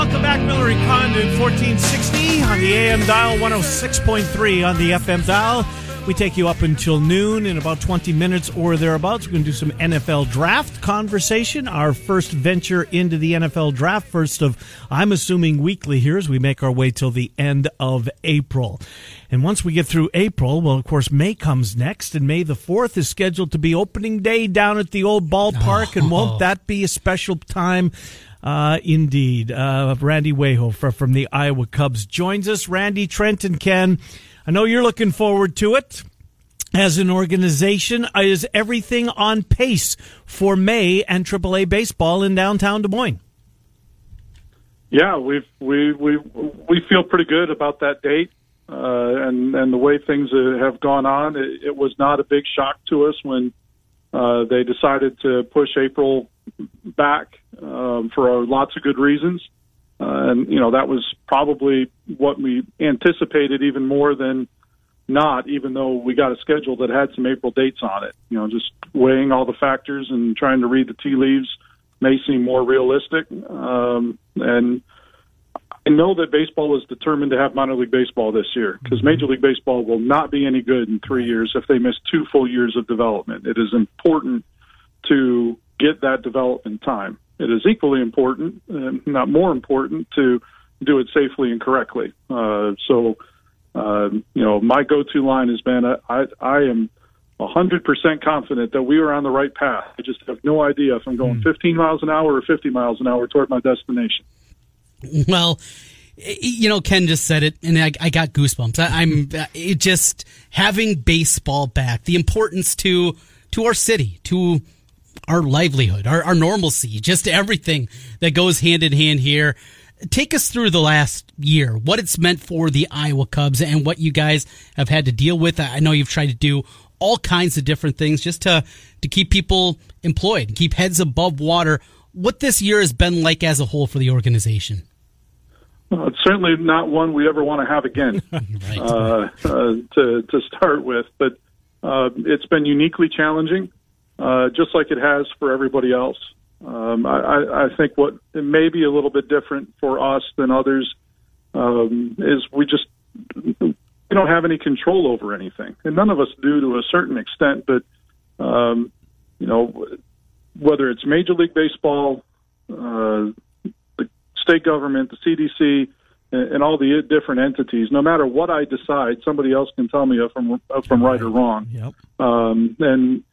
Welcome back, Miller and Condon, 1460 on the AM dial, 106.3 on the FM dial. We take you up until noon in about 20 minutes or thereabouts. We're going to do some NFL draft conversation. Our first venture into the NFL draft, first of, I'm assuming, weekly here as we make our way till the end of April. And once we get through April, well, of course, May comes next, and May the 4th is scheduled to be opening day down at the old ballpark. And won't that be a special time? Uh, indeed. Uh, Randy Wehofer from the Iowa Cubs joins us. Randy, Trent, and Ken. I know you're looking forward to it. As an organization, is everything on pace for May and AAA baseball in downtown Des Moines? Yeah, we've we we we feel pretty good about that date, uh, and and the way things have gone on. It, it was not a big shock to us when uh, they decided to push April back um, for lots of good reasons. Uh, and you know that was probably what we anticipated even more than not. Even though we got a schedule that had some April dates on it, you know, just weighing all the factors and trying to read the tea leaves may seem more realistic. Um, and I know that baseball is determined to have minor league baseball this year because Major League Baseball will not be any good in three years if they miss two full years of development. It is important to get that development time. It is equally important, and not more important, to do it safely and correctly. Uh, so, uh, you know, my go-to line has been, uh, I, I am 100% confident that we are on the right path. I just have no idea if I'm going 15 miles an hour or 50 miles an hour toward my destination. Well, you know, Ken just said it, and I, I got goosebumps. I, I'm it just having baseball back, the importance to to our city, to our livelihood, our, our normalcy, just everything that goes hand in hand here. Take us through the last year, what it's meant for the Iowa Cubs, and what you guys have had to deal with. I know you've tried to do all kinds of different things just to to keep people employed, keep heads above water. What this year has been like as a whole for the organization. Well, it's certainly not one we ever want to have again right. uh, uh, to to start with, but uh, it's been uniquely challenging, uh, just like it has for everybody else. Um, I, I think what it may be a little bit different for us than others um, is we just we don't have any control over anything, and none of us do to a certain extent. But um, you know, whether it's Major League Baseball, uh, state government, the CDC, and, and all the different entities, no matter what I decide, somebody else can tell me if I'm if I'm right or wrong. Yep. Um, and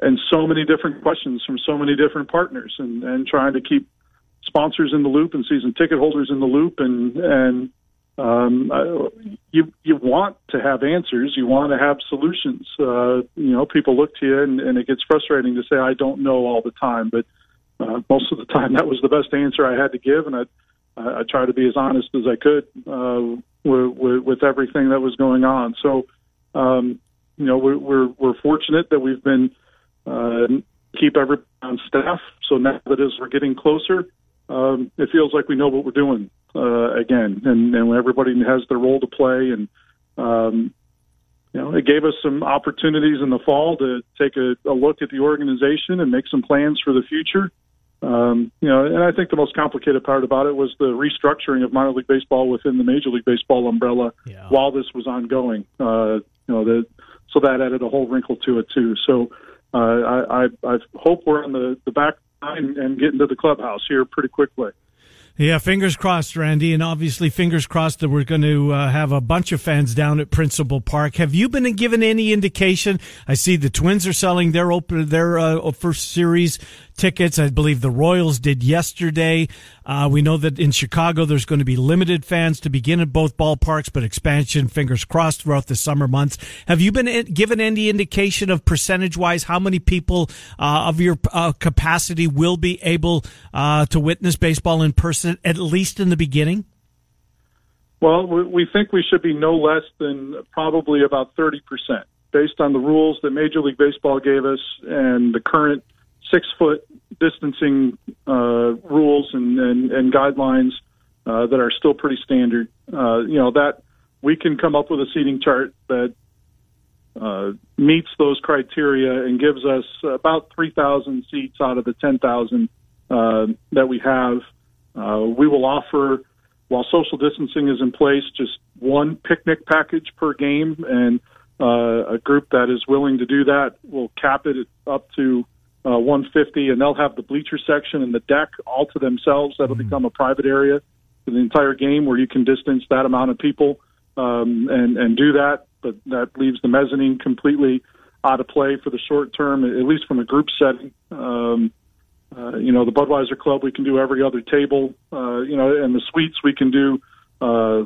and so many different questions from so many different partners, and and trying to keep sponsors in the loop and season ticket holders in the loop, and and um, you you want to have answers, you want to have solutions. Uh, you know, people look to you, and, and it gets frustrating to say I don't know all the time, but uh, most of the time that was the best answer I had to give, and I I try to be as honest as I could uh, with, with, everything that was going on. So, um, you know, we're, we're we're fortunate that we've been uh, keep everybody on staff. So now that as we're getting closer, um, it feels like we know what we're doing uh, again, and, and everybody has their role to play. And um, you know, it gave us some opportunities in the fall to take a, a look at the organization and make some plans for the future. Um, you know, and I think the most complicated part about it was the restructuring of minor league baseball within the Major League Baseball umbrella Yeah. while this was ongoing. Uh, you know, the, so that added a whole wrinkle to it too. So, uh, I, I, I hope we're on the, the back line and getting to the clubhouse here pretty quickly. Yeah, fingers crossed, Randy, and obviously fingers crossed that we're going to uh, have a bunch of fans down at Principal Park. Have you been given any indication? I see the Twins are selling their open their uh, first series tickets. I believe the Royals did yesterday. Uh, we know that in Chicago there's going to be limited fans to begin at both ballparks, but expansion, fingers crossed, throughout the summer months. Have you been given any indication of percentage wise how many people uh, of your uh, capacity will be able uh, to witness baseball in person, at least in the beginning? Well, we think we should be no less than probably about 30% based on the rules that Major League Baseball gave us and the current – six foot distancing uh, rules and, and, and guidelines uh, that are still pretty standard. Uh, you know that we can come up with a seating chart that uh, meets those criteria and gives us about 3,000 seats out of the 10,000 uh, that we have. Uh, we will offer, while social distancing is in place, just one picnic package per game, and uh, a group that is willing to do that will cap it up to uh, 150, and they'll have the bleacher section and the deck all to themselves. That'll mm-hmm. become a private area for the entire game where you can distance that amount of people um, and and do that. But that leaves the mezzanine completely out of play for the short term, at least from a group setting. Um, uh, you know, the Budweiser Club we can do every other table. Uh, you know, and the suites we can do uh,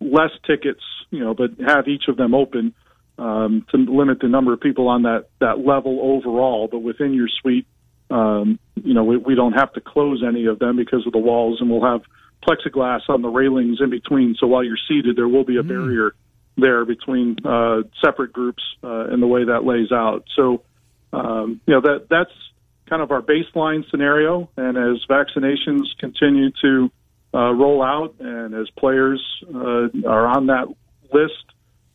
less tickets. You know, but have each of them open um, to limit the number of people on that that level overall. But within your suite, um, you know, we, we don't have to close any of them because of the walls, and we'll have plexiglass on the railings in between. So while you're seated, there will be a mm. barrier there between uh, separate groups uh, in the way that lays out. So, um, you know, that that's kind of our baseline scenario. And as vaccinations continue to uh, roll out, and as players uh, are on that list,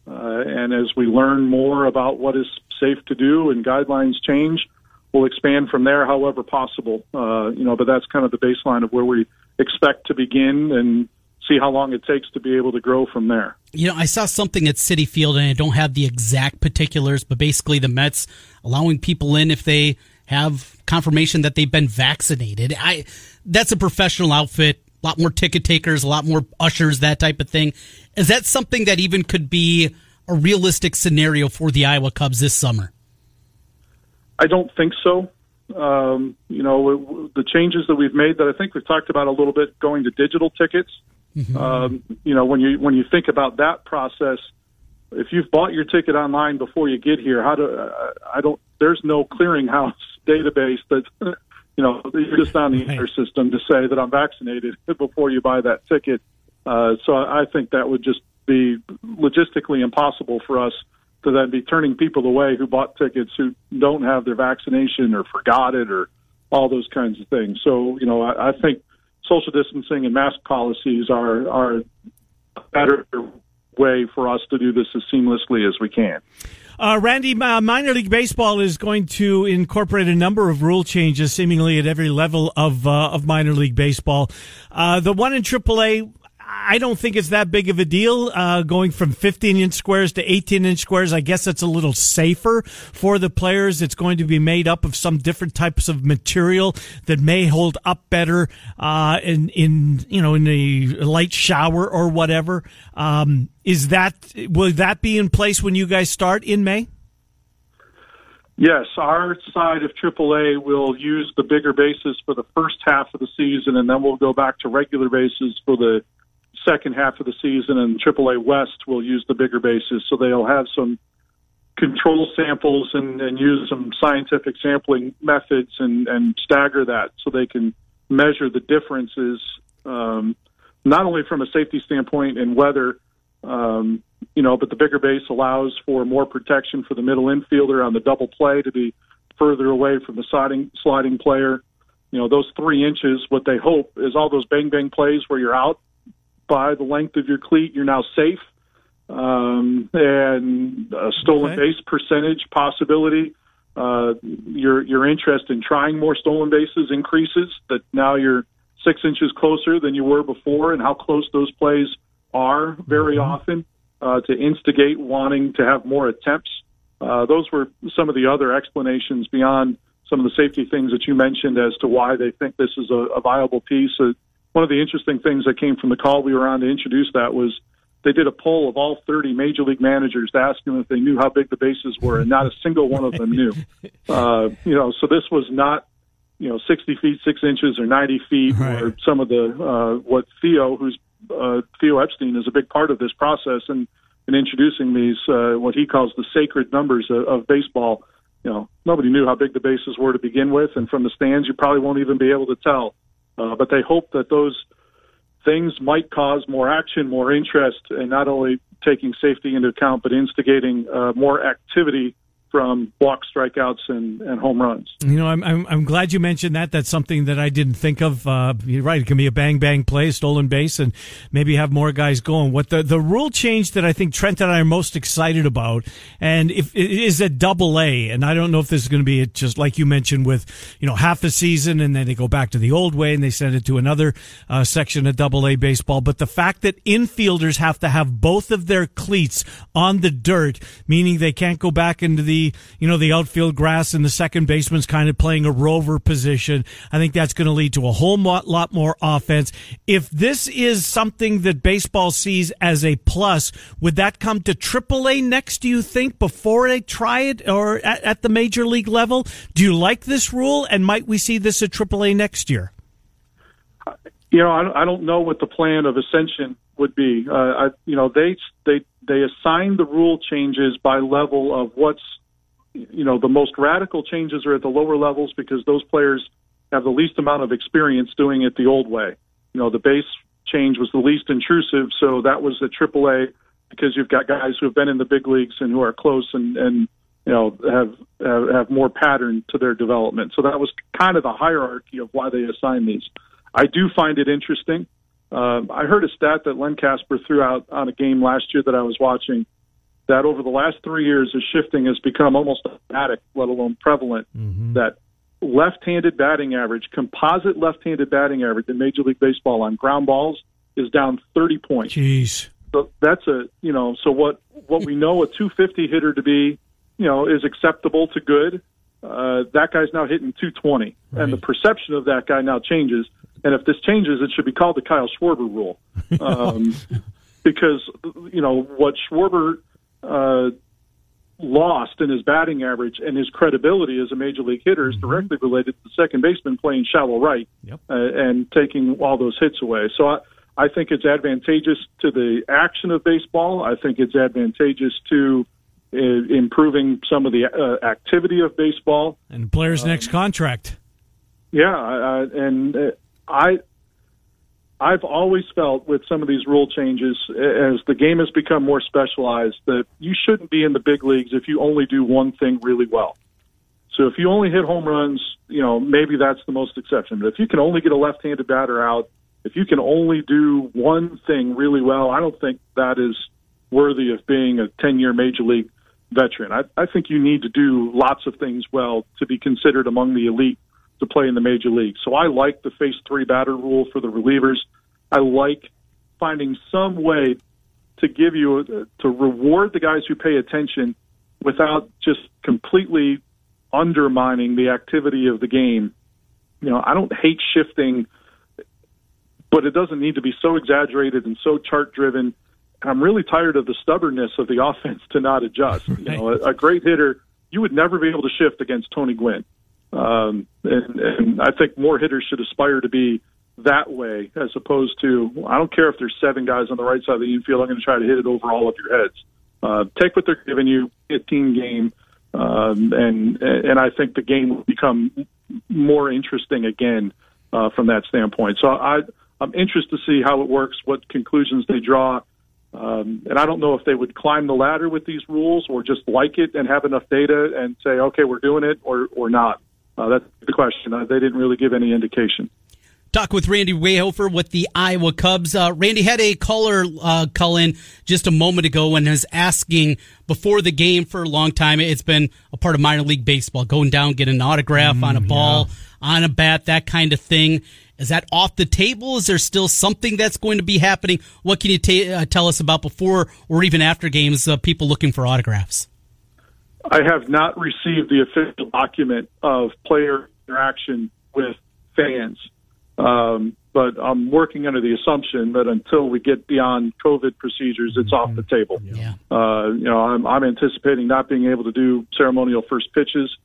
uh, and as we learn more about what is safe to do and guidelines change, we'll expand from there however possible. Uh, you know, but that's kind of the baseline of where we expect to begin and see how long it takes to be able to grow from there. You know, I saw something at Citi Field, and I don't have the exact particulars, but basically the Mets allowing people in if they have confirmation that they've been vaccinated. I that's a professional outfit a lot more ticket takers, a lot more ushers, that type of thing. Is that something that even could be a realistic scenario for the Iowa Cubs this summer? I don't think so. Um, you know, the changes that we've made that I think we've talked about a little bit going to digital tickets. Mm-hmm. Um, you know, when you when you think about that process, if you've bought your ticket online before you get here, how do uh, I don't? There's no clearinghouse database that you know, you're just on the right. system to say that I'm vaccinated before you buy that ticket. Uh, so I think that would just be logistically impossible for us to then be turning people away who bought tickets who don't have their vaccination or forgot it or all those kinds of things. So, you know, I, I think social distancing and mask policies are are a better way for us to do this as seamlessly as we can. Uh, Randy, uh, minor league baseball is going to incorporate a number of rule changes, seemingly at every level of uh, of minor league baseball. Uh, the one in AAA I don't think it's that big of a deal uh, going from 15 inch squares to 18 inch squares. I guess it's a little safer for the players. It's going to be made up of some different types of material that may hold up better uh, in in you know in a light shower or whatever. Um, is that will that be in place when you guys start in May? Yes, our side of AAA will use the bigger bases for the first half of the season, and then we'll go back to regular bases for the second half of the season, and AAA West will use the bigger bases, so they'll have some control samples and, and use some scientific sampling methods and, and stagger that so they can measure the differences, um, not only from a safety standpoint and weather, um, you know, but the bigger base allows for more protection for the middle infielder on the double play to be further away from the sliding sliding player. You know, those three inches, what they hope is all those bang bang plays where you're out by the length of your cleat, you're now safe. Um, and a stolen okay. base percentage possibility. Uh, your your interest in trying more stolen bases increases. That now you're six inches closer than you were before, and how close those plays are very mm-hmm. often uh, to instigate wanting to have more attempts Uh, those were some of the other explanations beyond some of the safety things that you mentioned as to why they think this is a, a viable piece. One of the interesting things that came from the call we were on to introduce that was they did a poll of all 30 major league managers to ask them if they knew how big the bases were, and not a single one of them knew. Uh, you know, so this was not, you know, 60 feet, six inches or 90 feet right. or some of the, uh, what Theo, who's, uh, Theo Epstein is a big part of this process and in introducing these, uh, what he calls the sacred numbers of, of baseball. You know, nobody knew how big the bases were to begin with, and from the stands, you probably won't even be able to tell. Uh, but they hope that those things might cause more action, more interest, and not only taking safety into account, but instigating uh, more activity from walk strikeouts and, and home runs. You know, I'm, I'm, I'm glad you mentioned that. That's something that I didn't think of. Uh, you're right. It can be a bang bang play, stolen base, and maybe have more guys going. What the the rule change that I think Trent and I are most excited about, and if it is a double A, and I don't know if this is going to be just like you mentioned with you know half a season, and then they go back to the old way and they send it to another uh, section of double A baseball. But the fact that infielders have to have both of their cleats on the dirt, meaning they can't go back into the you know, the outfield grass and the second baseman's kind of playing a rover position. I think that's going to lead to a whole lot more offense. If this is something that baseball sees as a plus, would that come to AAA next, do you think, before they try it or at, at the major league level? Do you like this rule and might we see this at AAA next year? You know, I don't know what the plan of ascension would be. Uh, I, you know, they they they assign the rule changes by level of what's you know, the most radical changes are at the lower levels because those players have the least amount of experience doing it the old way. You know, the base change was the least intrusive, so that was the AAA because you've got guys who have been in the big leagues and who are close and and you know have have, have more pattern to their development. So that was kind of the hierarchy of why they assigned these. I do find it interesting. Um, I heard a stat that Len Kasper threw out on a game last year that I was watching that over the last three years, the shifting has become almost automatic, let alone prevalent. Mm-hmm. That left-handed batting average, composite left-handed batting average in Major League Baseball on ground balls is down 30 points. Jeez. So that's a you know so what what we know a 250 hitter to be you know is acceptable to good. Uh, that guy's now hitting 220, right. and the perception of that guy now changes. And if this changes, it should be called the Kyle Schwarber rule, um, because you know what Schwarber uh, lost in his batting average and his credibility as a major league hitter is mm-hmm. directly related to the second baseman playing shallow right yep. uh, and taking all those hits away. So I, I think it's advantageous to the action of baseball. I think it's advantageous to uh, improving some of the uh, activity of baseball and player's um, next contract. Yeah, uh, and uh, I I've always felt with some of these rule changes, as the game has become more specialized, that you shouldn't be in the big leagues if you only do one thing really well. So if you only hit home runs, you know, maybe that's the most exception. But if you can only get a left handed batter out, if you can only do one thing really well, I don't think that is worthy of being a 10 year major league veteran. I, I think you need to do lots of things well to be considered among the elite to play in the major league. So I like the face three batter rule for the relievers. I like finding some way to give you to reward the guys who pay attention without just completely undermining the activity of the game. You know, I don't hate shifting, but it doesn't need to be so exaggerated and so chart driven. I'm really tired of the stubbornness of the offense to not adjust. You know, a, a great hitter, you would never be able to shift against Tony Gwynn. Um, and, and I think more hitters should aspire to be that way as opposed to I don't care if there's seven guys on the right side of the infield. I'm going to try to hit it over all of your heads. Uh, take what they're giving you, a team game, um, and and I think the game will become more interesting again uh, from that standpoint. So I I'm interested to see how it works, what conclusions they draw. Um, and I don't know if they would climb the ladder with these rules or just like it and have enough data and say, okay, we're doing it or, or not. Uh, that's the question. Uh, they didn't really give any indication. Talk with Randy Wehofer with the Iowa Cubs. Uh, Randy had a caller uh, call in just a moment ago and was asking before the game for a long time. It's been a part of minor league baseball, going down, get an autograph mm, on a ball, yeah. on a bat, that kind of thing. Is that off the table? Is there still something that's going to be happening? What can you ta- uh, tell us about before or even after games? Uh, people looking for autographs. I have not received the official document of player interaction with fans. Um, but I'm working under the assumption that until we get beyond COVID procedures, it's off the table. Yeah. Uh, you know, I'm, I'm anticipating not being able to do ceremonial first pitches.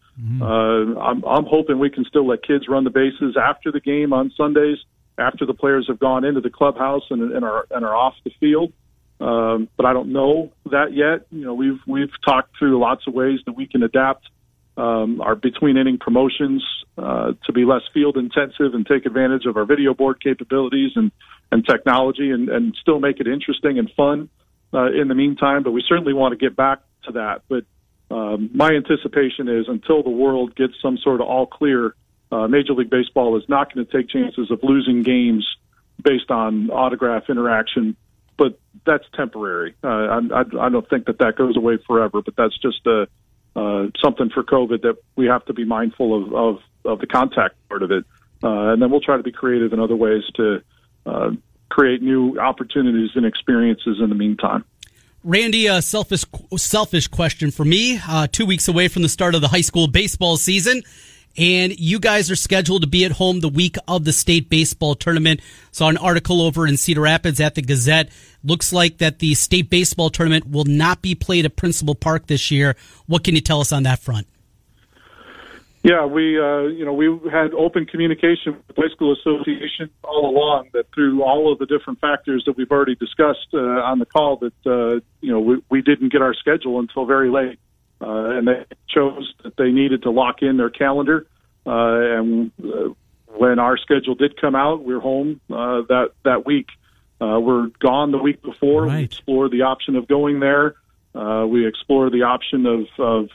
Uh, I'm, I'm hoping we can still let kids run the bases after the game on Sundays, after the players have gone into the clubhouse and, and are and are off the field. Um, but I don't know that yet. You know, we've we've talked through lots of ways that we can adapt um, our between inning promotions uh, to be less field intensive and take advantage of our video board capabilities and, and technology and, and still make it interesting and fun uh, in the meantime. But we certainly want to get back to that. But um, my anticipation is until the world gets some sort of all clear, uh, Major League Baseball is not going to take chances of losing games based on autograph interaction. But that's temporary. Uh, I, I, don't think that that goes away forever. But that's just a uh, something for COVID that we have to be mindful of, of, of the contact part of it. Uh, and then we'll try to be creative in other ways to uh, create new opportunities and experiences in the meantime. Randy, a selfish, selfish question for me. Uh, two weeks away from the start of the high school baseball season, and you guys are scheduled to be at home the week of the state baseball tournament. Saw an article over in Cedar Rapids at the Gazette. Looks like that the state baseball tournament will not be played at Principal Park this year. What can you tell us on that front? Yeah, we uh, you know we had open communication with the high school association all along. That through all of the different factors that we've already discussed uh, on the call, that uh, you know we, we didn't get our schedule until very late, uh, and they chose that they needed to lock in their calendar. Uh, and uh, when our schedule did come out, we are home uh, that that week. Uh, we're gone the week before. Right. We explored the option of going there. Uh, we explored the option of, of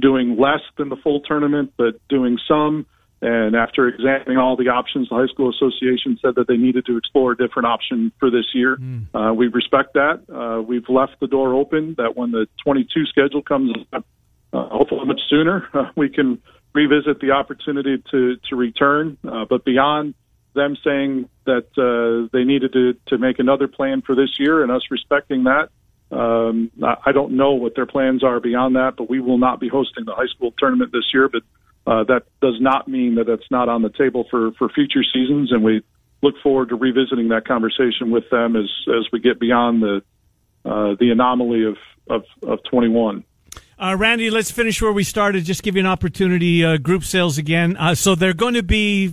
doing less than the full tournament, but doing some. And after examining all the options, the high school association said that they needed to explore a different option for this year. Uh, we respect that. Uh, we've left the door open that when the 22 schedule comes up, uh, hopefully much sooner, uh, we can revisit the opportunity to to return. Uh, but beyond them saying that uh, they needed to to make another plan for this year and us respecting that, um, I I don't know what their plans are beyond that. But we will not be hosting the high school tournament this year. But uh, that does not mean that it's not on the table for for future seasons, and we look forward to revisiting that conversation with them as as we get beyond the uh, the anomaly of of, of 21. Uh, Randy, let's finish where we started. Just give you an opportunity. Uh, group sales again. Uh, so they're going to be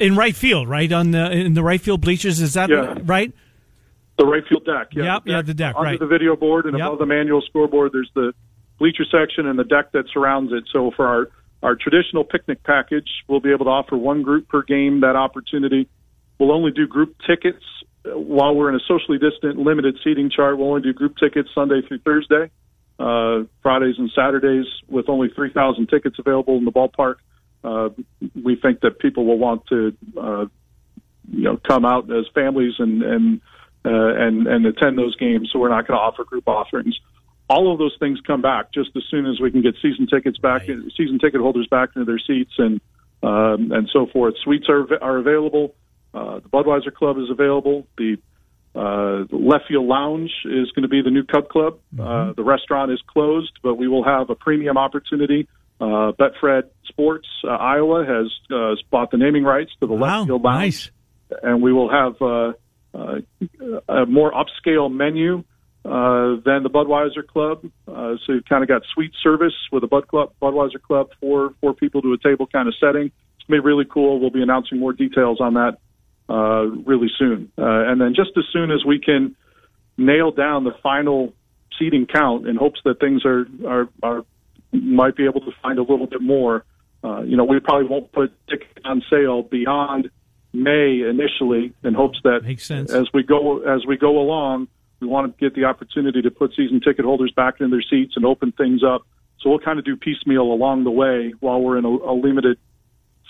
in right field, right on the in the right field bleachers. Is that Yeah. right? The right field deck. Yeah, Yep, yeah, the deck, Under right. the video board and Yep. above the manual scoreboard, there's the bleacher section and the deck that surrounds it. So for our, our traditional picnic package, we'll be able to offer one group per game that opportunity. We'll only do group tickets uh, while we're in a socially distant, limited seating chart. We'll only do group tickets Sunday through Thursday, uh, Fridays and Saturdays, with only 3,000 tickets available in the ballpark. Uh, we think that people will want to, uh, you know, come out as families and and uh, and and attend those games. So we're not going to offer group offerings. All of those things come back just as soon as we can get season tickets back, season ticket holders back into their seats, and um, and so forth. Suites are are available. Uh, the Budweiser Club is available. The uh, Field Lounge is going to be the new Cub Club. Uh, the restaurant is closed, but we will have a premium opportunity. Uh, Betfred Sports uh, Iowa has uh, bought the naming rights to the Wow, Left Field Lounge nice. and we will have uh, uh, a more upscale menu uh, than the Budweiser Club. Uh, so you've kind of got suite service with a Bud Club, Budweiser Club, four four people to a table kind of setting. It's gonna be really cool. We'll be announcing more details on that uh, really soon. Uh, and then just as soon as we can nail down the final seating count in hopes that things are are, are might be able to find a little bit more. Uh, you know, we probably won't put tickets on sale beyond May initially, in hopes that Makes sense. as we go as we go along, we want to get the opportunity to put season ticket holders back in their seats and open things up. So we'll kind of do piecemeal along the way while we're in a, a limited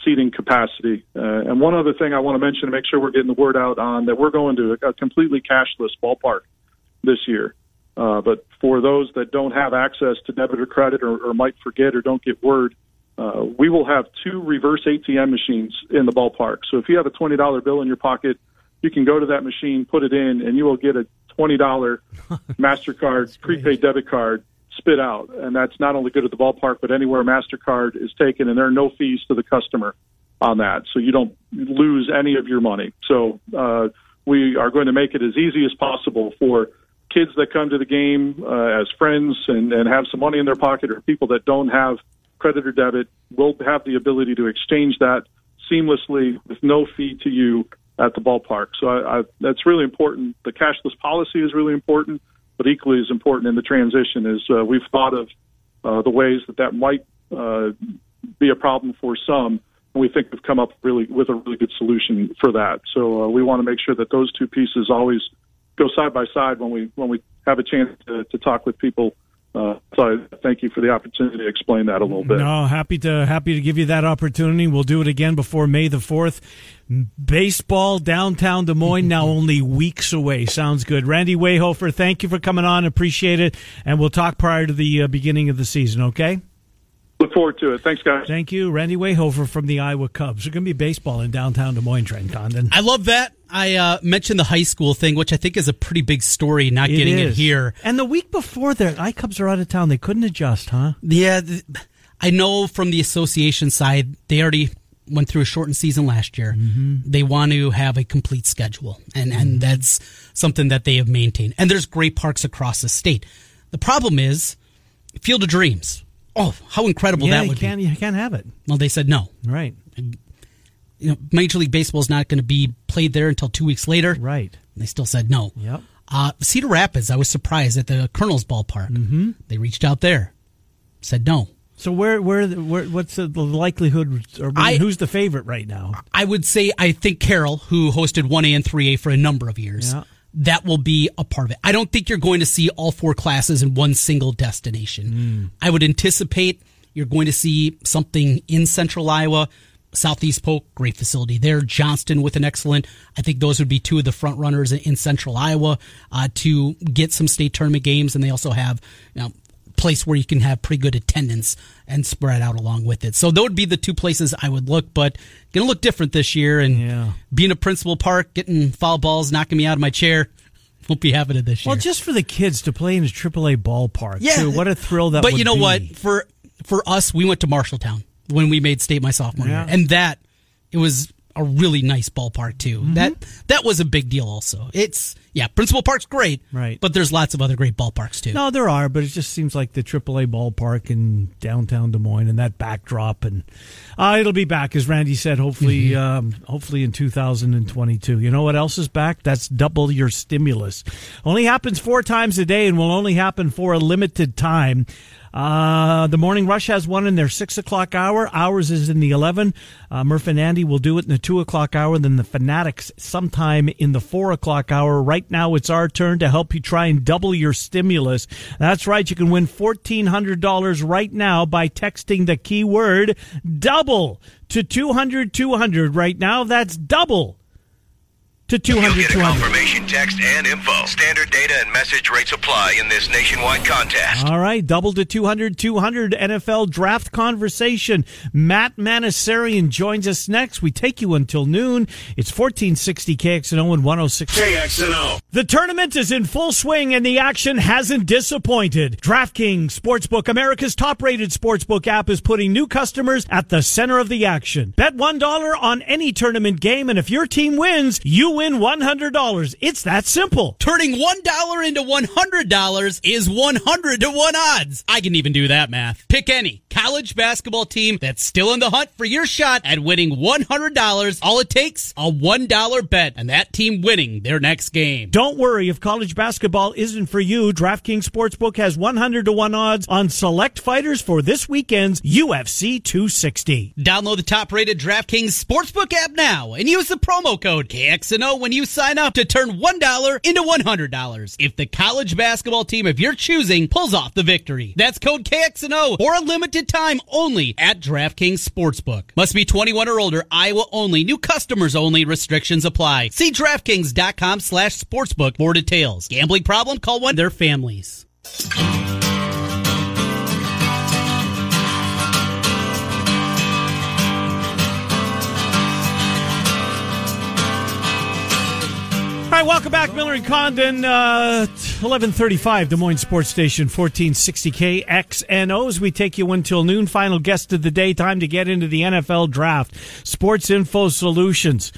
seating capacity. Uh, and one other thing I want to mention to make sure we're getting the word out on that we're going to a, completely cashless ballpark this year. Uh, but for those that don't have access to debit or credit or, or might forget or don't get word, uh, we will have two reverse ATM machines in the ballpark. So if you have a $20 bill in your pocket, you can go to that machine, put it in, and you will get a $20 MasterCard prepaid debit card spit out, and that's not only good at the ballpark, but anywhere Mastercard is taken, and there are no fees to the customer on that, so you don't lose any of your money. So uh, we are going to make it as easy as possible for kids that come to the game uh, as friends and, and have some money in their pocket, or people that don't have credit or debit, will have the ability to exchange that seamlessly with no fee to you at the ballpark. So I, I, that's really important. The cashless policy is really important, but equally as important in the transition is uh, we've thought of uh, the ways that that might uh, be a problem for some, and we think we've come up really with a really good solution for that. So uh, we want to make sure that those two pieces always go side by side when we when we have a chance to, to talk with people uh, so thank you for the opportunity to explain that a little bit. No, happy to happy to give you that opportunity. We'll do it again before May the fourth. Baseball downtown Des Moines now only weeks away. Sounds good. Randy Wehofer, thank you for coming on. Appreciate it, and we'll talk prior to the uh, beginning of the season. Okay. Look forward to it. Thanks, guys. Thank you, Randy Wehofer from the Iowa Cubs. There's going to be baseball in downtown Des Moines, Trent Condon. I love that. I uh, mentioned the high school thing, which I think is a pretty big story. Not It getting it here. And the week before, the I Cubs are out of town. They couldn't adjust, huh? Yeah, th- I know from the association side, they already went through a shortened season last year. They want to have a complete schedule, and and that's something that they have maintained. And there's great parks across the state. The problem is Field of Dreams. Oh, how incredible yeah, that you would can't be! you can't have it. Well, they said no. Right, You know, Major League Baseball is not going to be played there until two weeks later. right. And they still said no. Yep. Uh, Cedar Rapids, I was surprised at the Kernels' ballpark. Mm-hmm. They reached out there, said no. So where where where what's the likelihood or I- who's the favorite right now? I would say I think Carroll, who hosted 1A and 3A for a number of years, Yeah. That will be a part of it. I don't think you're going to see all four classes in one single destination. I would anticipate you're going to see something in central Iowa. Southeast Polk, great facility there. Johnston with an excellent. I think those would be two of the front runners in, in central Iowa uh, to get some state tournament games, and they also have you know, place where you can have pretty good attendance and spread out along with it. So those would be the two places I would look, but going to look different this year. And Yeah. being a principal park, getting foul balls, knocking me out of my chair, won't be happening this year. Well, just for the kids to play in a AAA ballpark, too. What a thrill that But you know be. what? For for us, we went to Marshalltown when we made state my sophomore Yeah. year, and that it was a really nice ballpark too. Mm-hmm. That that was a big deal. Also, it's yeah, Principal Park's great, Right. But there's lots of other great ballparks too. No, there are, but it just seems like the AAA ballpark in downtown Des Moines and that backdrop, and uh, it'll be back, as Randy said. Hopefully, Mm-hmm. um, hopefully in 2022. You know what else is back? That's double your stimulus. Only happens four times a day, and will only happen for a limited time. Uh, the morning rush has one in their six o'clock hour. Ours is in the eleven. Uh, Murph and Andy will do it in the two o'clock hour. Then the Fanatics sometime in the four o'clock hour. Right now, it's our turn to help you try and double your stimulus. That's right. You can win fourteen hundred dollars right now by texting the keyword double to 200 200 right now. That's double to 200 You'll get a 200. confirmation text and info. Standard data and message rates apply in this nationwide contest. All right, double to 200 200 NFL draft conversation. Matt Manocherian joins us next. We take you until noon. It's 1460 KXNO and 106. KXNO. The tournament is in full swing and the action hasn't disappointed. DraftKings Sportsbook, America's top rated sportsbook app, is putting new customers at the center of the action. Bet $1 on any tournament game, and if your team wins, you win $100. It's that simple. Turning one dollar into one hundred dollars is one hundred to one odds. I can even do that math. Pick any college basketball team that's still in the hunt for your shot at winning one hundred dollars. All it takes a one dollar bet, and that team winning their next game. Don't worry if college basketball isn't for you. DraftKings Sportsbook has 100 to 1 odds on select fighters for this weekend's UFC 260. Download the top-rated DraftKings Sportsbook app now and use the promo code KXNO when you sign up to turn $1 into $100 if the college basketball team of your choosing pulls off the victory. That's code KXNO for a limited time only at DraftKings Sportsbook. Must be 21 or older, Iowa only, new customers only, restrictions apply. See DraftKings.com slash sportsbook for details. Gambling problem? Call one their families. Right, welcome back, Miller and Condon. Uh, 1135, Des Moines Sports Station, 1460 KXNO. As we take you until noon, final guest of the day, time to get into the NFL draft. Sports Info Solutions.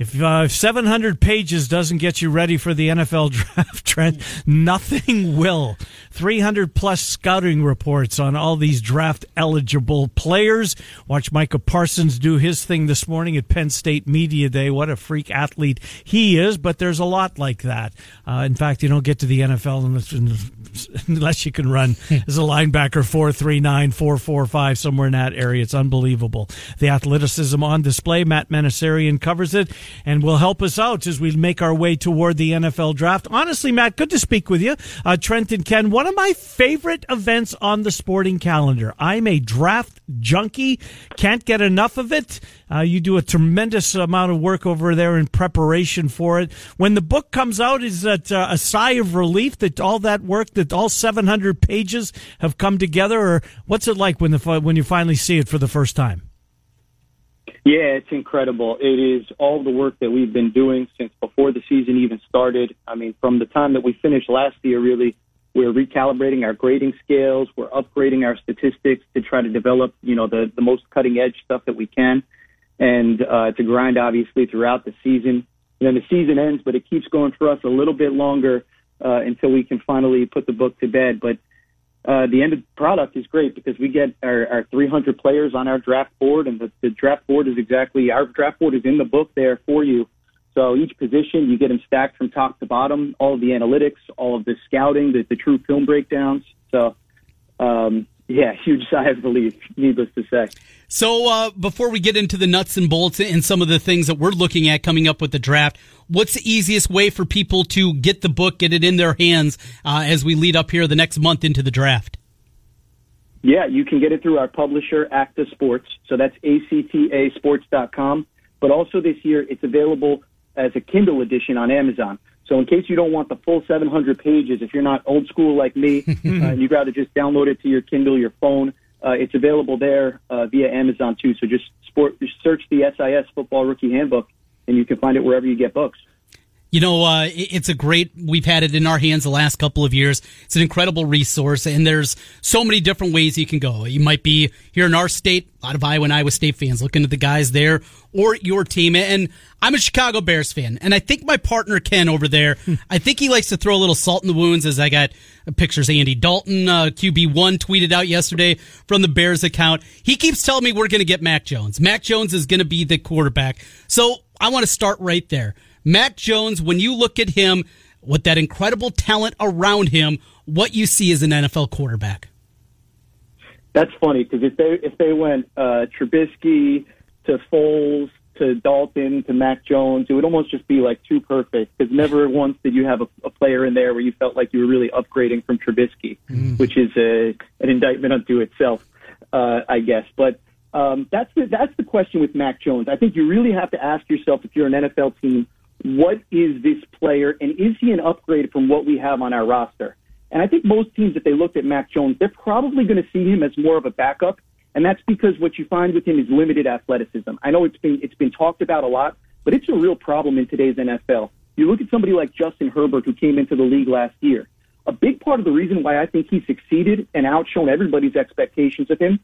If uh, 700 pages doesn't get you ready for the NFL draft, Trent, nothing will. 300 plus scouting reports on all these draft eligible players. Watch Micah Parsons do his thing this morning at Penn State Media Day. What a freak athlete he is, but there's a lot like that. Uh, in fact, you don't get to the NFL unless, unless you can run as a linebacker 439, 445, somewhere in that area. It's unbelievable. The athleticism on display. Matt Manocherian covers it and will help us out as we make our way toward the NFL draft. Honestly, Matt, good to speak with you. Uh, Trent and Ken, one of my favorite events on the sporting calendar. I'm a draft junkie, can't get enough of it. Uh, you do a tremendous amount of work over there in preparation for it. When the book comes out, is that uh, a sigh of relief that all that work, that all 700 pages have come together, or what's it like when the when you finally see it for the first time? Yeah, it's incredible. It is all the work that we've been doing since before the season even started. I mean, from the time that we finished last year, really, we're recalibrating our grading scales. We're upgrading our statistics to try to develop, you know, the, the most cutting edge stuff that we can. And uh, to grind, obviously, throughout the season. And then the season ends, but it keeps going for us a little bit longer uh, until we can finally put the book to bed. But uh, the end product is great because we get our, our 300 players on our draft board, and the, the draft board is exactly our draft board is in the book there for you. So each position, you get them stacked from top to bottom, all of the analytics, all of the scouting, the, the true film breakdowns. So, um, yeah, huge sigh of relief, needless to say. So, uh, before we get into the nuts and bolts and some of the things that we're looking at coming up with the draft, what's the easiest way for people to get the book, get it in their hands uh, as we lead up here the next month into the draft? Yeah, you can get it through our publisher, Acta Sports. So that's actasports.com. But also this year, it's available as a Kindle edition on Amazon. So in case you don't want the full 700 pages, if you're not old school like me, uh, and you'd rather just download it to your Kindle, your phone, uh, it's available there uh, via Amazon too. So just, sport, just search the SIS Football Rookie Handbook, and you can find it wherever you get books. You know, uh, it's a great, we've had it in our hands the last couple of years. It's an incredible resource, and there's so many different ways you can go. You might be here in our state, a lot of Iowa and Iowa State fans looking at the guys there, or your team. And I'm a Chicago Bears fan, and I think my partner Ken over there, I think he likes to throw a little salt in the wounds as I got pictures of Andy Dalton, uh, QB1 tweeted out yesterday from the Bears account. He keeps telling me we're going to get Mac Jones. Mac Jones is going to be the quarterback. So I want to start right there. Mac Jones, when you look at him with that incredible talent around him, what you see as an NFL quarterback. That's funny because if they if they went uh, Trubisky to Foles to Dalton to Mac Jones, it would almost just be like too perfect. Because never once did you have a, a player in there where you felt like you were really upgrading from Trubisky, mm. which is a, an indictment unto itself, uh, I guess. But um, that's the that's the question with Mac Jones. I think you really have to ask yourself if you're an NFL team what is this player and is he an upgrade from what we have on our roster? And I think most teams, if they looked at Mac Jones, they're probably going to see him as more of a backup. And that's because what you find with him is limited athleticism. I know it's been, it's been talked about a lot, but it's a real problem in today's NFL. You look at somebody like Justin Herbert, who came into the league last year. A big part of the reason why I think he succeeded and outshone everybody's expectations of him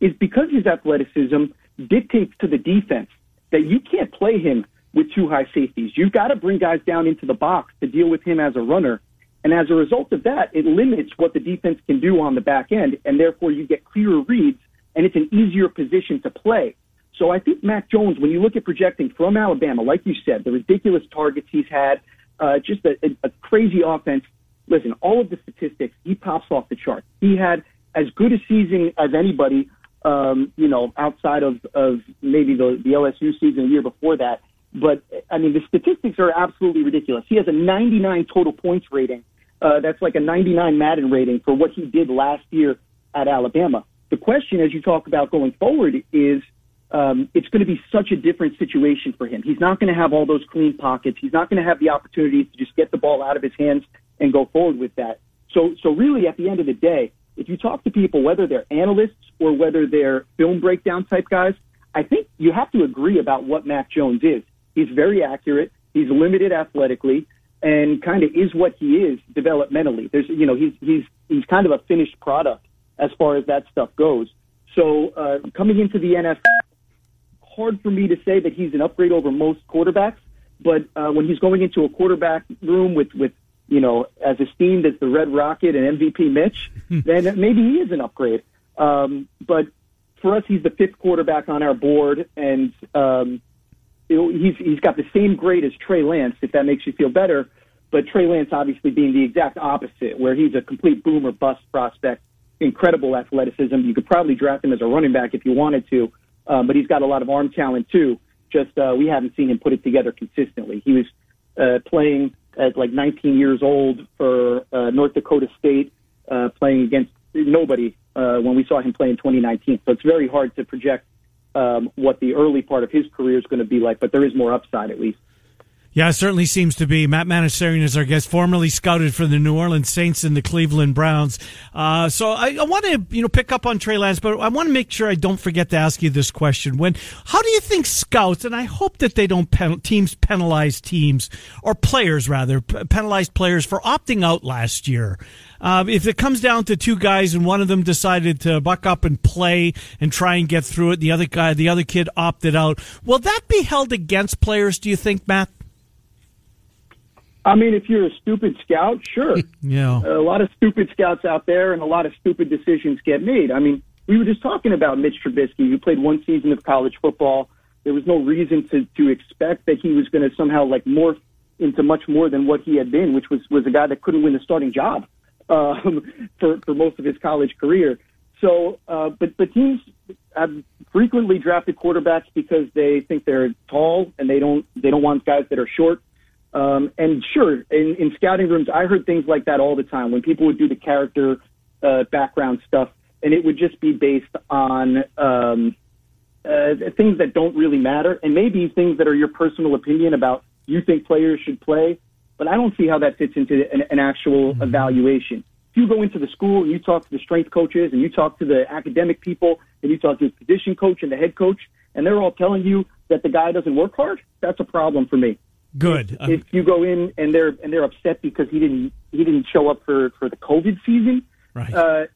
is because his athleticism dictates to the defense that you can't play him with two high safeties. You've got to bring guys down into the box to deal with him as a runner. And as a result of that, it limits what the defense can do on the back end, and therefore you get clearer reads, and it's an easier position to play. So I think Mac Jones, when you look at projecting from Alabama, like you said, the ridiculous targets he's had, uh, just a, a, crazy offense. Listen, all of the statistics, he pops off the chart. He had as good a season as anybody, um, you know, outside of, of maybe the, the LSU season a year before that. But I mean, the statistics are absolutely ridiculous. He has a 99 total points rating. Uh, that's like a 99 Madden rating for what he did last year at Alabama. The question, as you talk about going forward, is um, it's going to be such a different situation for him. He's not going to have all those clean pockets. He's not going to have the opportunity to just get the ball out of his hands and go forward with that. So, so really, at the end of the day, if you talk to people, whether they're analysts or whether they're film breakdown type guys, I think you have to agree about what Mac Jones is. He's very accurate. He's limited athletically. and kind of is what he is developmentally. There's, you know, he's he's he's kind of a finished product as far as that stuff goes. So uh, coming into the NFL, hard for me to say that he's an upgrade over most quarterbacks. But uh, when he's going into a quarterback room with with you know as esteemed as the Red Rocket and MVP Mitch, then maybe he is an upgrade. Um, but for us, he's the fifth quarterback on our board, and um, he's he's got the same grade as Trey Lance, if that makes you feel better. But Trey Lance obviously being the exact opposite, where he's a complete boom or bust prospect, incredible athleticism. You could probably draft him as a running back if you wanted to, um, but he's got a lot of arm talent too. Just uh, we haven't seen him put it together consistently. He was uh, playing at like 19 years old for uh, North Dakota State, uh, playing against nobody uh, when we saw him play in 2019. So it's very hard to project um, what the early part of his career is going to be like, but there is more upside at least. Yeah, it certainly seems to be. Matt Manocherian is our guest, formerly scouted for the New Orleans Saints and the Cleveland Browns. Uh, so I, I want to, you know, pick up on Trey Lance, but I want to make sure I don't forget to ask you this question. When, how do you think scouts, and I hope that they don't pen, teams penalize teams or players rather penalize players for opting out last year? Uh, if it comes down to two guys and one of them decided to buck up and play and try and get through it, the other guy, the other kid opted out. Will that be held against players? Do you think, Matt? I mean, if you're a stupid scout, sure. Yeah. A lot of stupid scouts out there, and a lot of stupid decisions get made. I mean, we were just talking about Mitch Trubisky, who played one season of college football. There was no reason to to expect that he was going to somehow like morph into much more than what he had been, which was was a guy that couldn't win a starting job um, for for most of his college career. So, uh, but but teams have frequently drafted quarterbacks because they think they're tall and they don't they don't want guys that are short. Um, and sure, in, in scouting rooms, I heard things like that all the time when people would do the character uh, background stuff, and it would just be based on um, uh, things that don't really matter, and maybe things that are your personal opinion about you think players should play. But I don't see how that fits into an, an actual mm-hmm. evaluation. If you go into the school and you talk to the strength coaches and you talk to the academic people and you talk to the position coach and the head coach, and they're all telling you that the guy doesn't work hard, that's a problem for me. Good. If, if you go in and they're and they're upset because he didn't he didn't show up for for the COVID season, right? Uh,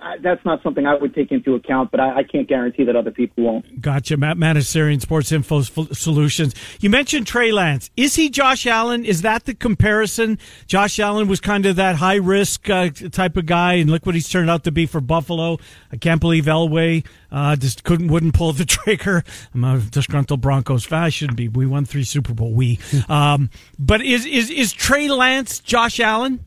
I, that's not something I would take into account, but I, I can't guarantee that other people won't. Gotcha. Matt Manocherian, Sports Info Solutions. You mentioned Trey Lance. Is he Josh Allen? Is that the comparison? Josh Allen was kind of that high risk uh, type of guy, and look what he's turned out to be for Buffalo. I can't believe Elway uh, just couldn't wouldn't pull the trigger. I'm a disgruntled Broncos fan. Shouldn't be. We won three Super Bowl. We. Um, but is is is Trey Lance Josh Allen?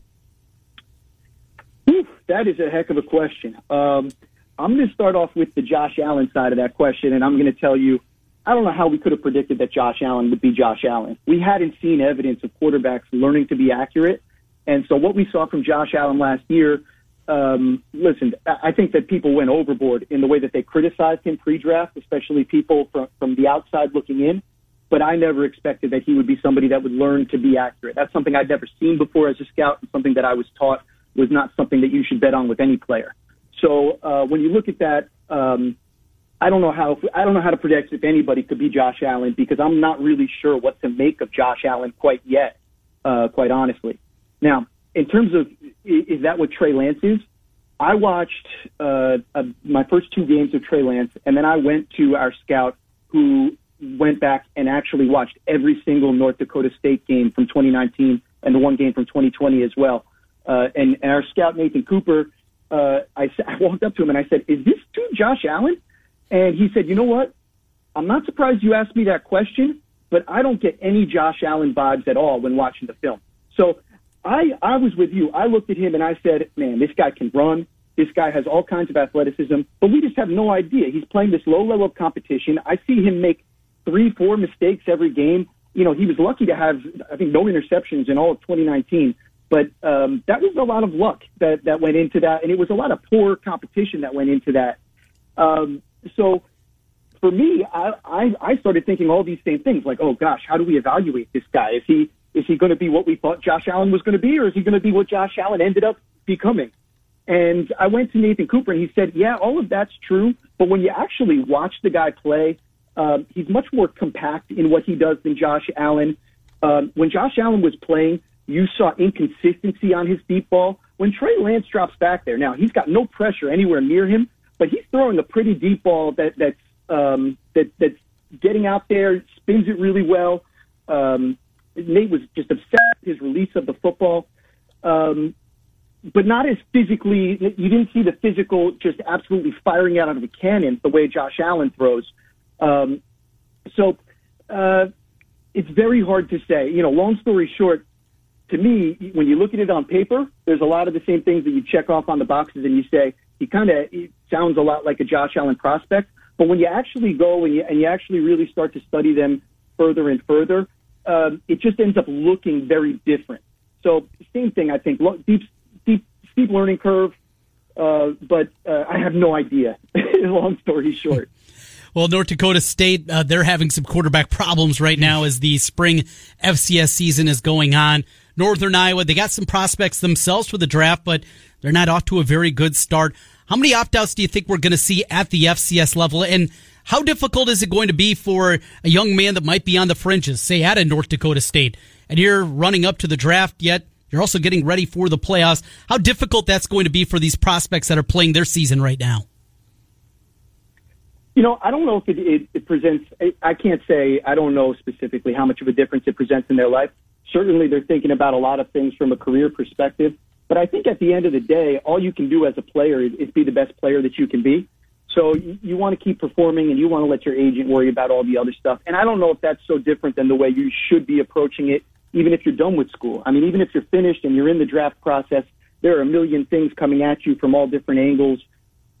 That is a heck of a question. Um, I'm going to start off with the Josh Allen side of that question, and I'm going to tell you, I don't know how we could have predicted that Josh Allen would be Josh Allen. We hadn't seen evidence of quarterbacks learning to be accurate, and so what we saw from Josh Allen last year. Um, listen, I think that people went overboard in the way that they criticized him pre-draft, especially people from from the outside looking in. But I never expected that he would be somebody that would learn to be accurate. That's something I'd never seen before as a scout, and something that I was taught was not something that you should bet on with any player. So uh, when you look at that, um, I don't know how I don't know how to predict if anybody could be Josh Allen because I'm not really sure what to make of Josh Allen quite yet, uh, quite honestly. Now, in terms of is that what Trey Lance is? I watched uh, uh, my first two games of Trey Lance, and then I went to our scout who went back and actually watched every single North Dakota State game from 2019 and the one game from 2020 as well. Uh, and, and our scout Nathan Cooper, uh, I, I walked up to him and I said, "Is this to Josh Allen?" And he said, "You know what? I'm not surprised you asked me that question, but I don't get any Josh Allen vibes at all when watching the film." So I I was with you. I looked at him and I said, "Man, this guy can run. This guy has all kinds of athleticism, but we just have no idea. He's playing this low level of competition. I see him make three, four mistakes every game. You know, he was lucky to have I think no interceptions in all of 2019." But um, that was a lot of luck that, that went into that, and it was a lot of poor competition that went into that. Um, so for me, I, I, I started thinking all these same things, like, oh gosh, how do we evaluate this guy? Is he is he going to be what we thought Josh Allen was going to be, or is he going to be what Josh Allen ended up becoming? And I went to Nathan Cooper, and he said, yeah, all of that's true, but when you actually watch the guy play, um, he's much more compact in what he does than Josh Allen. Um, when Josh Allen was playing, You saw inconsistency on his deep ball. When Trey Lance drops back there, now he's got no pressure anywhere near him, but he's throwing a pretty deep ball that that's um, that that's getting out there, spins it really well. Um, Nate was just upset with his release of the football, um, but not as physically. You didn't see the physical, just absolutely firing out of a cannon the way Josh Allen throws. Um, so uh, it's very hard to say. You know, long story short, to me, when you look at it on paper, there's a lot of the same things that you check off on the boxes, and you say he kind of sounds a lot like a Josh Allen prospect. But when you actually go and you, and you actually really start to study them further and further, um, it just ends up looking very different. So same thing, I think. Deep, deep, steep learning curve, uh, but uh, I have no idea. Long story short. Well, North Dakota State, uh, they're having some quarterback problems right now as the spring FCS season is going on. Northern Iowa, they got some prospects themselves for the draft, but they're not off to a very good start. How many opt outs do you think we're going to see at the FCS level? And how difficult is it going to be for a young man that might be on the fringes, say at a North Dakota State, and you're running up to the draft, yet you're also getting ready for the playoffs? How difficult that's going to be for these prospects that are playing their season right now? You know, I don't know if it, it, it presents. I can't say. I don't know specifically how much of a difference it presents in their life. Certainly, they're thinking about a lot of things from a career perspective. But I think at the end of the day, all you can do as a player is, is be the best player that you can be. So you, you want to keep performing, and you want to let your agent worry about all the other stuff. And I don't know if that's so different than the way you should be approaching it, even if you're done with school. I mean, even if you're finished and you're in the draft process, there are a million things coming at you from all different angles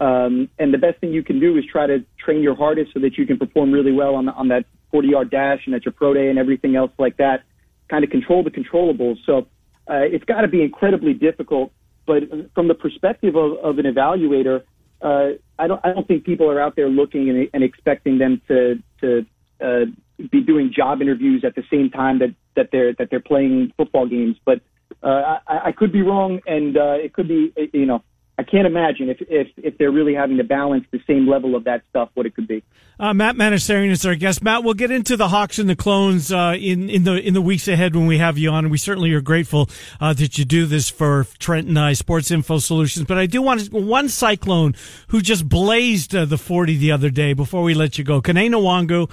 um, and the best thing you can do is try to train your hardest so that you can perform really well on, the, on that 40 yard dash and at your pro day and everything else like that. Kind of control the controllables. So uh, it's got to be incredibly difficult. But from the perspective of, of an evaluator, uh, I don't I don't think people are out there looking and, and expecting them to to uh, be doing job interviews at the same time that that they're that they're playing football games. But uh, I, I could be wrong, and uh, it could be you know I can't imagine if, if if they're really having to balance the same level of that stuff, what it could be. Uh, Matt Manocherian is our guest. Matt, we'll get into the Hawks and the Clones uh, in in the in the weeks ahead when we have you on. We certainly are grateful uh, that you do this for Trent and I, Sports Info Solutions. But I do want one Cyclone who just blazed uh, the forty the other day. Before we let you go, Kene Nwangwu.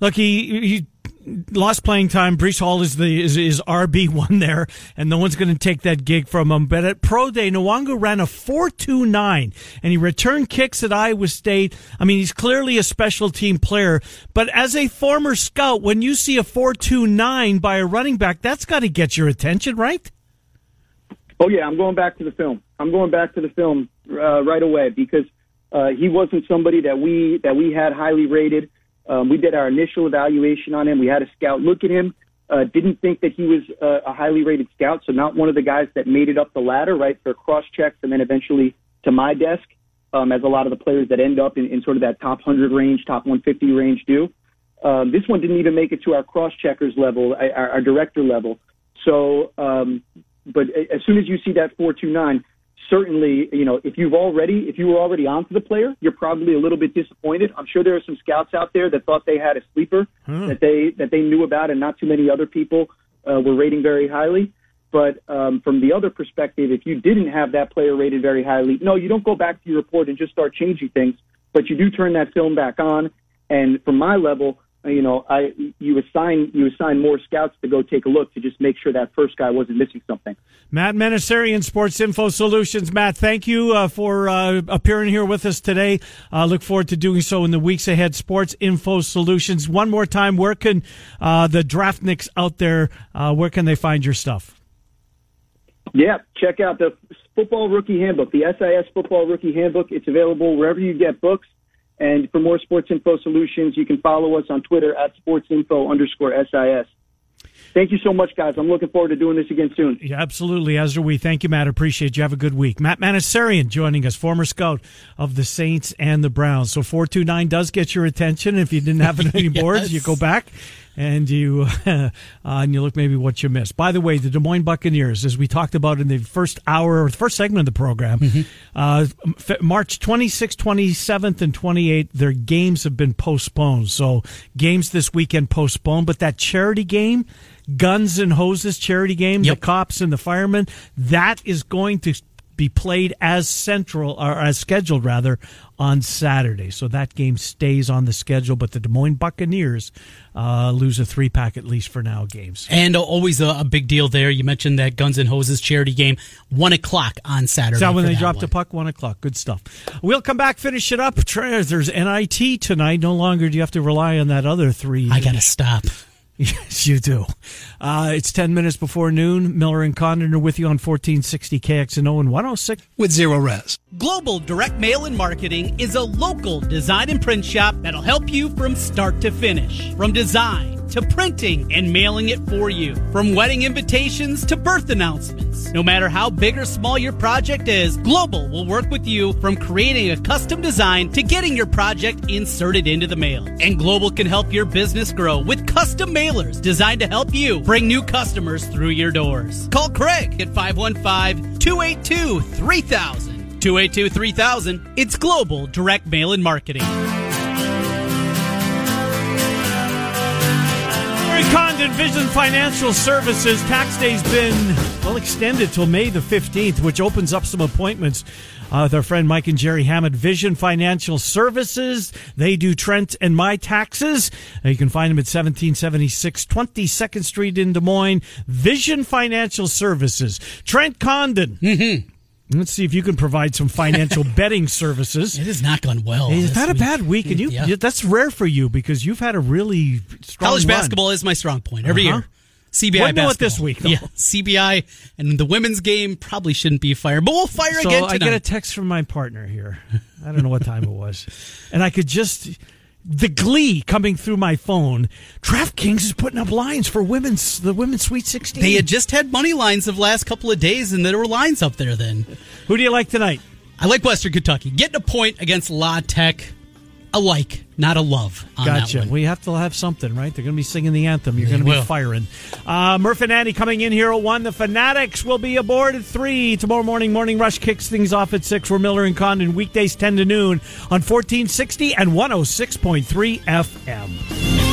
Look, he he lost playing time. Breece Hall is the is, is RB one there, and no one's going to take that gig from him. But at pro day, Nwangwu ran a four two nine, and he returned kicks at Iowa State. I mean, he's clearly a special team player. But as a former scout, when you see a four two nine by a running back, that's got to get your attention, right? Oh yeah, I'm going back to the film. I'm going back to the film uh, right away because uh, he wasn't somebody that we that we had highly rated. Um, we did our initial evaluation on him. We had a scout look at him. Uh, didn't think that he was uh, a highly rated scout, so not one of the guys that made it up the ladder, right, for cross checks and then eventually to my desk, um, as a lot of the players that end up in, in sort of that top 100 range, top 150 range do. Um, this one didn't even make it to our cross checkers level, our, our director level. So, um, but as soon as you see that 429, certainly, you know, if you've already, if you were already onto the player, you're probably a little bit disappointed. I'm sure there are some scouts out there that thought they had a sleeper hmm. that they that they knew about, and not too many other people uh, were rating very highly. But um, from the other perspective, if you didn't have that player rated very highly, no, you don't go back to your report and just start changing things, but you do turn that film back on. And from my level, you know, I you assign you assign more scouts to go take a look to just make sure that first guy wasn't missing something. Matt Manocherian, Sports Info Solutions. Matt, thank you uh, for uh, appearing here with us today. Uh, look forward to doing so in the weeks ahead. Sports Info Solutions. One more time, where can uh, the draftniks out there? Uh, where can they find your stuff? Yeah, check out the Football Rookie Handbook, the SIS Football Rookie Handbook. It's available wherever you get books. And for more sports info solutions, you can follow us on Twitter at sportsinfo underscore SIS. Thank you so much, guys. I'm looking forward to doing this again soon. Yeah, absolutely. As are we. Thank you, Matt. Appreciate you. Have a good week. Matt Manocherian joining us, former scout of the Saints and the Browns. So 429 does get your attention. If you didn't have it any yes. boards, you go back and you uh, and you look maybe what you missed. By the way, the Des Moines Buccaneers, as we talked about in the first hour or the first segment of the program, Mm-hmm. uh, F- March 26th, 27th, and 28th, their games have been postponed. So games this weekend postponed, but that charity game, Guns and Hoses charity game, Yep. the cops and the firemen, that is going to be played as central or as scheduled rather on Saturday. So that game stays on the schedule, but the Des Moines Buccaneers uh, lose a three pack at least for now games. And always a, a big deal there. You mentioned that Guns and Hoses charity game, one o'clock on Saturday. Is that when they that drop the puck? One o'clock. Good stuff. We'll come back, finish it up. There's NIT tonight. No longer do you have to rely on that other three. I gotta stop. Yes, you do. Uh, it's 10 minutes before noon. Miller and Condon are with you on 1460 KXNO and 106. with zero res. Global Direct Mail and Marketing is a local design and print shop that'll help you from start to finish. From design to printing and mailing it for you. From wedding invitations to birth announcements. No matter how big or small your project is, Global will work with you from creating a custom design to getting your project inserted into the mail. And Global can help your business grow with custom mailers designed to help you bring new customers through your doors. Call Craig at 515 282 3000. 282 3000. It's Global Direct Mail and Marketing. Larry Condon, Vision Financial Services. Tax day's been, well, extended till May the 15th, which opens up some appointments uh, with our friend Mike and Jerry Hammond. Vision Financial Services. They do Trent and my taxes. Uh, you can find them at 1776 22nd Street in Des Moines. Vision Financial Services. Trent Condon. Mm-hmm. Let's see if you can provide some financial betting services. It has not gone well. Is this that a bad week? And you yeah. that's rare for you because you've had a really strong College run. basketball is my strong point every Uh-huh. year. CBI Wouldn't know it basketball. this week, though. Yeah, CBI and the women's game probably shouldn't be fired, but we'll fire So again I get a text from my partner here. I don't know what time it was, and I could just the glee coming through my phone. DraftKings is putting up lines for women's the women's Sweet Sixteen. they had just had money lines of last couple of days, and there were lines up there. Then Who do you like tonight? I like Western Kentucky getting a point against La Tech. A like, not a love. On Gotcha. That one. We have to have something, right? They're going to be singing the anthem. You're going to be firing. Uh, Murph and Andy coming in here at one. The Fanatics will be aboard at three tomorrow morning. Morning Rush kicks things off at six. We're Miller and Condon weekdays ten to noon on 1460 and 106.3 FM.